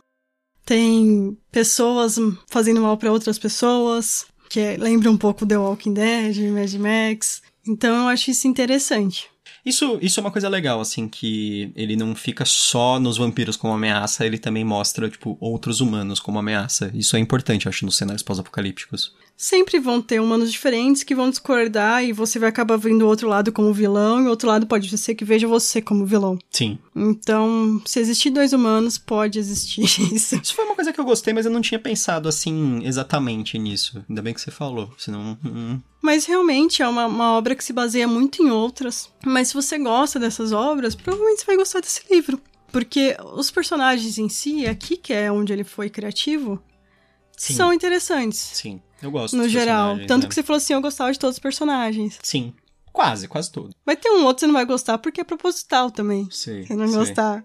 S2: Tem pessoas fazendo mal para outras pessoas, que é, lembra um pouco The Walking Dead, Mad Max. Então eu acho isso interessante.
S1: Isso, isso é uma coisa legal, assim, que ele não fica só nos vampiros como ameaça, ele também mostra, tipo, outros humanos como ameaça. Isso é importante, eu acho, nos cenários pós-apocalípticos.
S2: Sempre vão ter humanos diferentes que vão discordar e você vai acabar vendo o outro lado como vilão e o outro lado pode ser que veja você como vilão.
S1: Sim.
S2: Então, se existir dois humanos, pode existir isso.
S1: Isso foi uma coisa que eu gostei, mas eu não tinha pensado, assim, exatamente nisso. Ainda bem que você falou, senão... Hum,
S2: mas realmente é uma, uma obra que se baseia muito em outras. Mas se você gosta dessas obras, provavelmente você vai gostar desse livro. Porque os personagens em si, aqui que é onde ele foi criativo, Sim. são interessantes.
S1: Sim, eu gosto.
S2: No geral. Tanto né? que você falou assim, eu gostava de todos os personagens.
S1: Sim. Quase, quase todo.
S2: Vai ter um outro que você não vai gostar porque é proposital também.
S1: Sim.
S2: Você não gostar.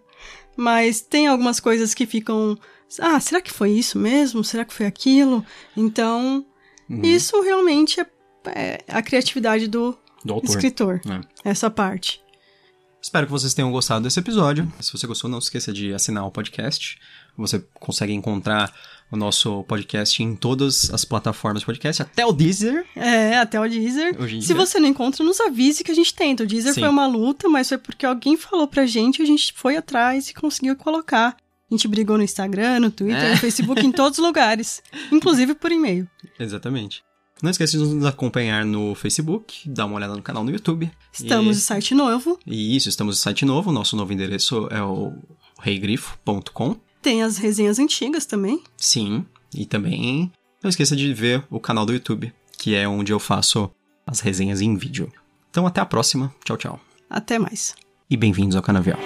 S2: Mas tem algumas coisas que ficam. Ah, será que foi isso mesmo? Será que foi aquilo? Então, uhum. isso realmente é é a criatividade do, do escritor. É. Essa parte.
S1: Espero que vocês tenham gostado desse episódio. Se você gostou, não esqueça de assinar o podcast. Você consegue encontrar o nosso podcast em todas as plataformas de podcast, até o Deezer.
S2: É, até o Deezer. Se você não encontra, nos avise que a gente tenta. O Deezer Sim. foi uma luta, mas foi porque alguém falou pra gente, a gente foi atrás e conseguiu colocar. A gente brigou no Instagram, no Twitter, é. no Facebook, em todos os lugares, inclusive por e-mail.
S1: Exatamente. Não esqueça de nos acompanhar no Facebook, dar uma olhada no canal no YouTube.
S2: Estamos e... no site novo.
S1: E isso, estamos no site novo. Nosso novo endereço é o reigrifo.com.
S2: Tem as resenhas antigas também.
S1: Sim, e também não esqueça de ver o canal do YouTube, que é onde eu faço as resenhas em vídeo. Então até a próxima. Tchau, tchau.
S2: Até mais.
S1: E bem-vindos ao Canavial.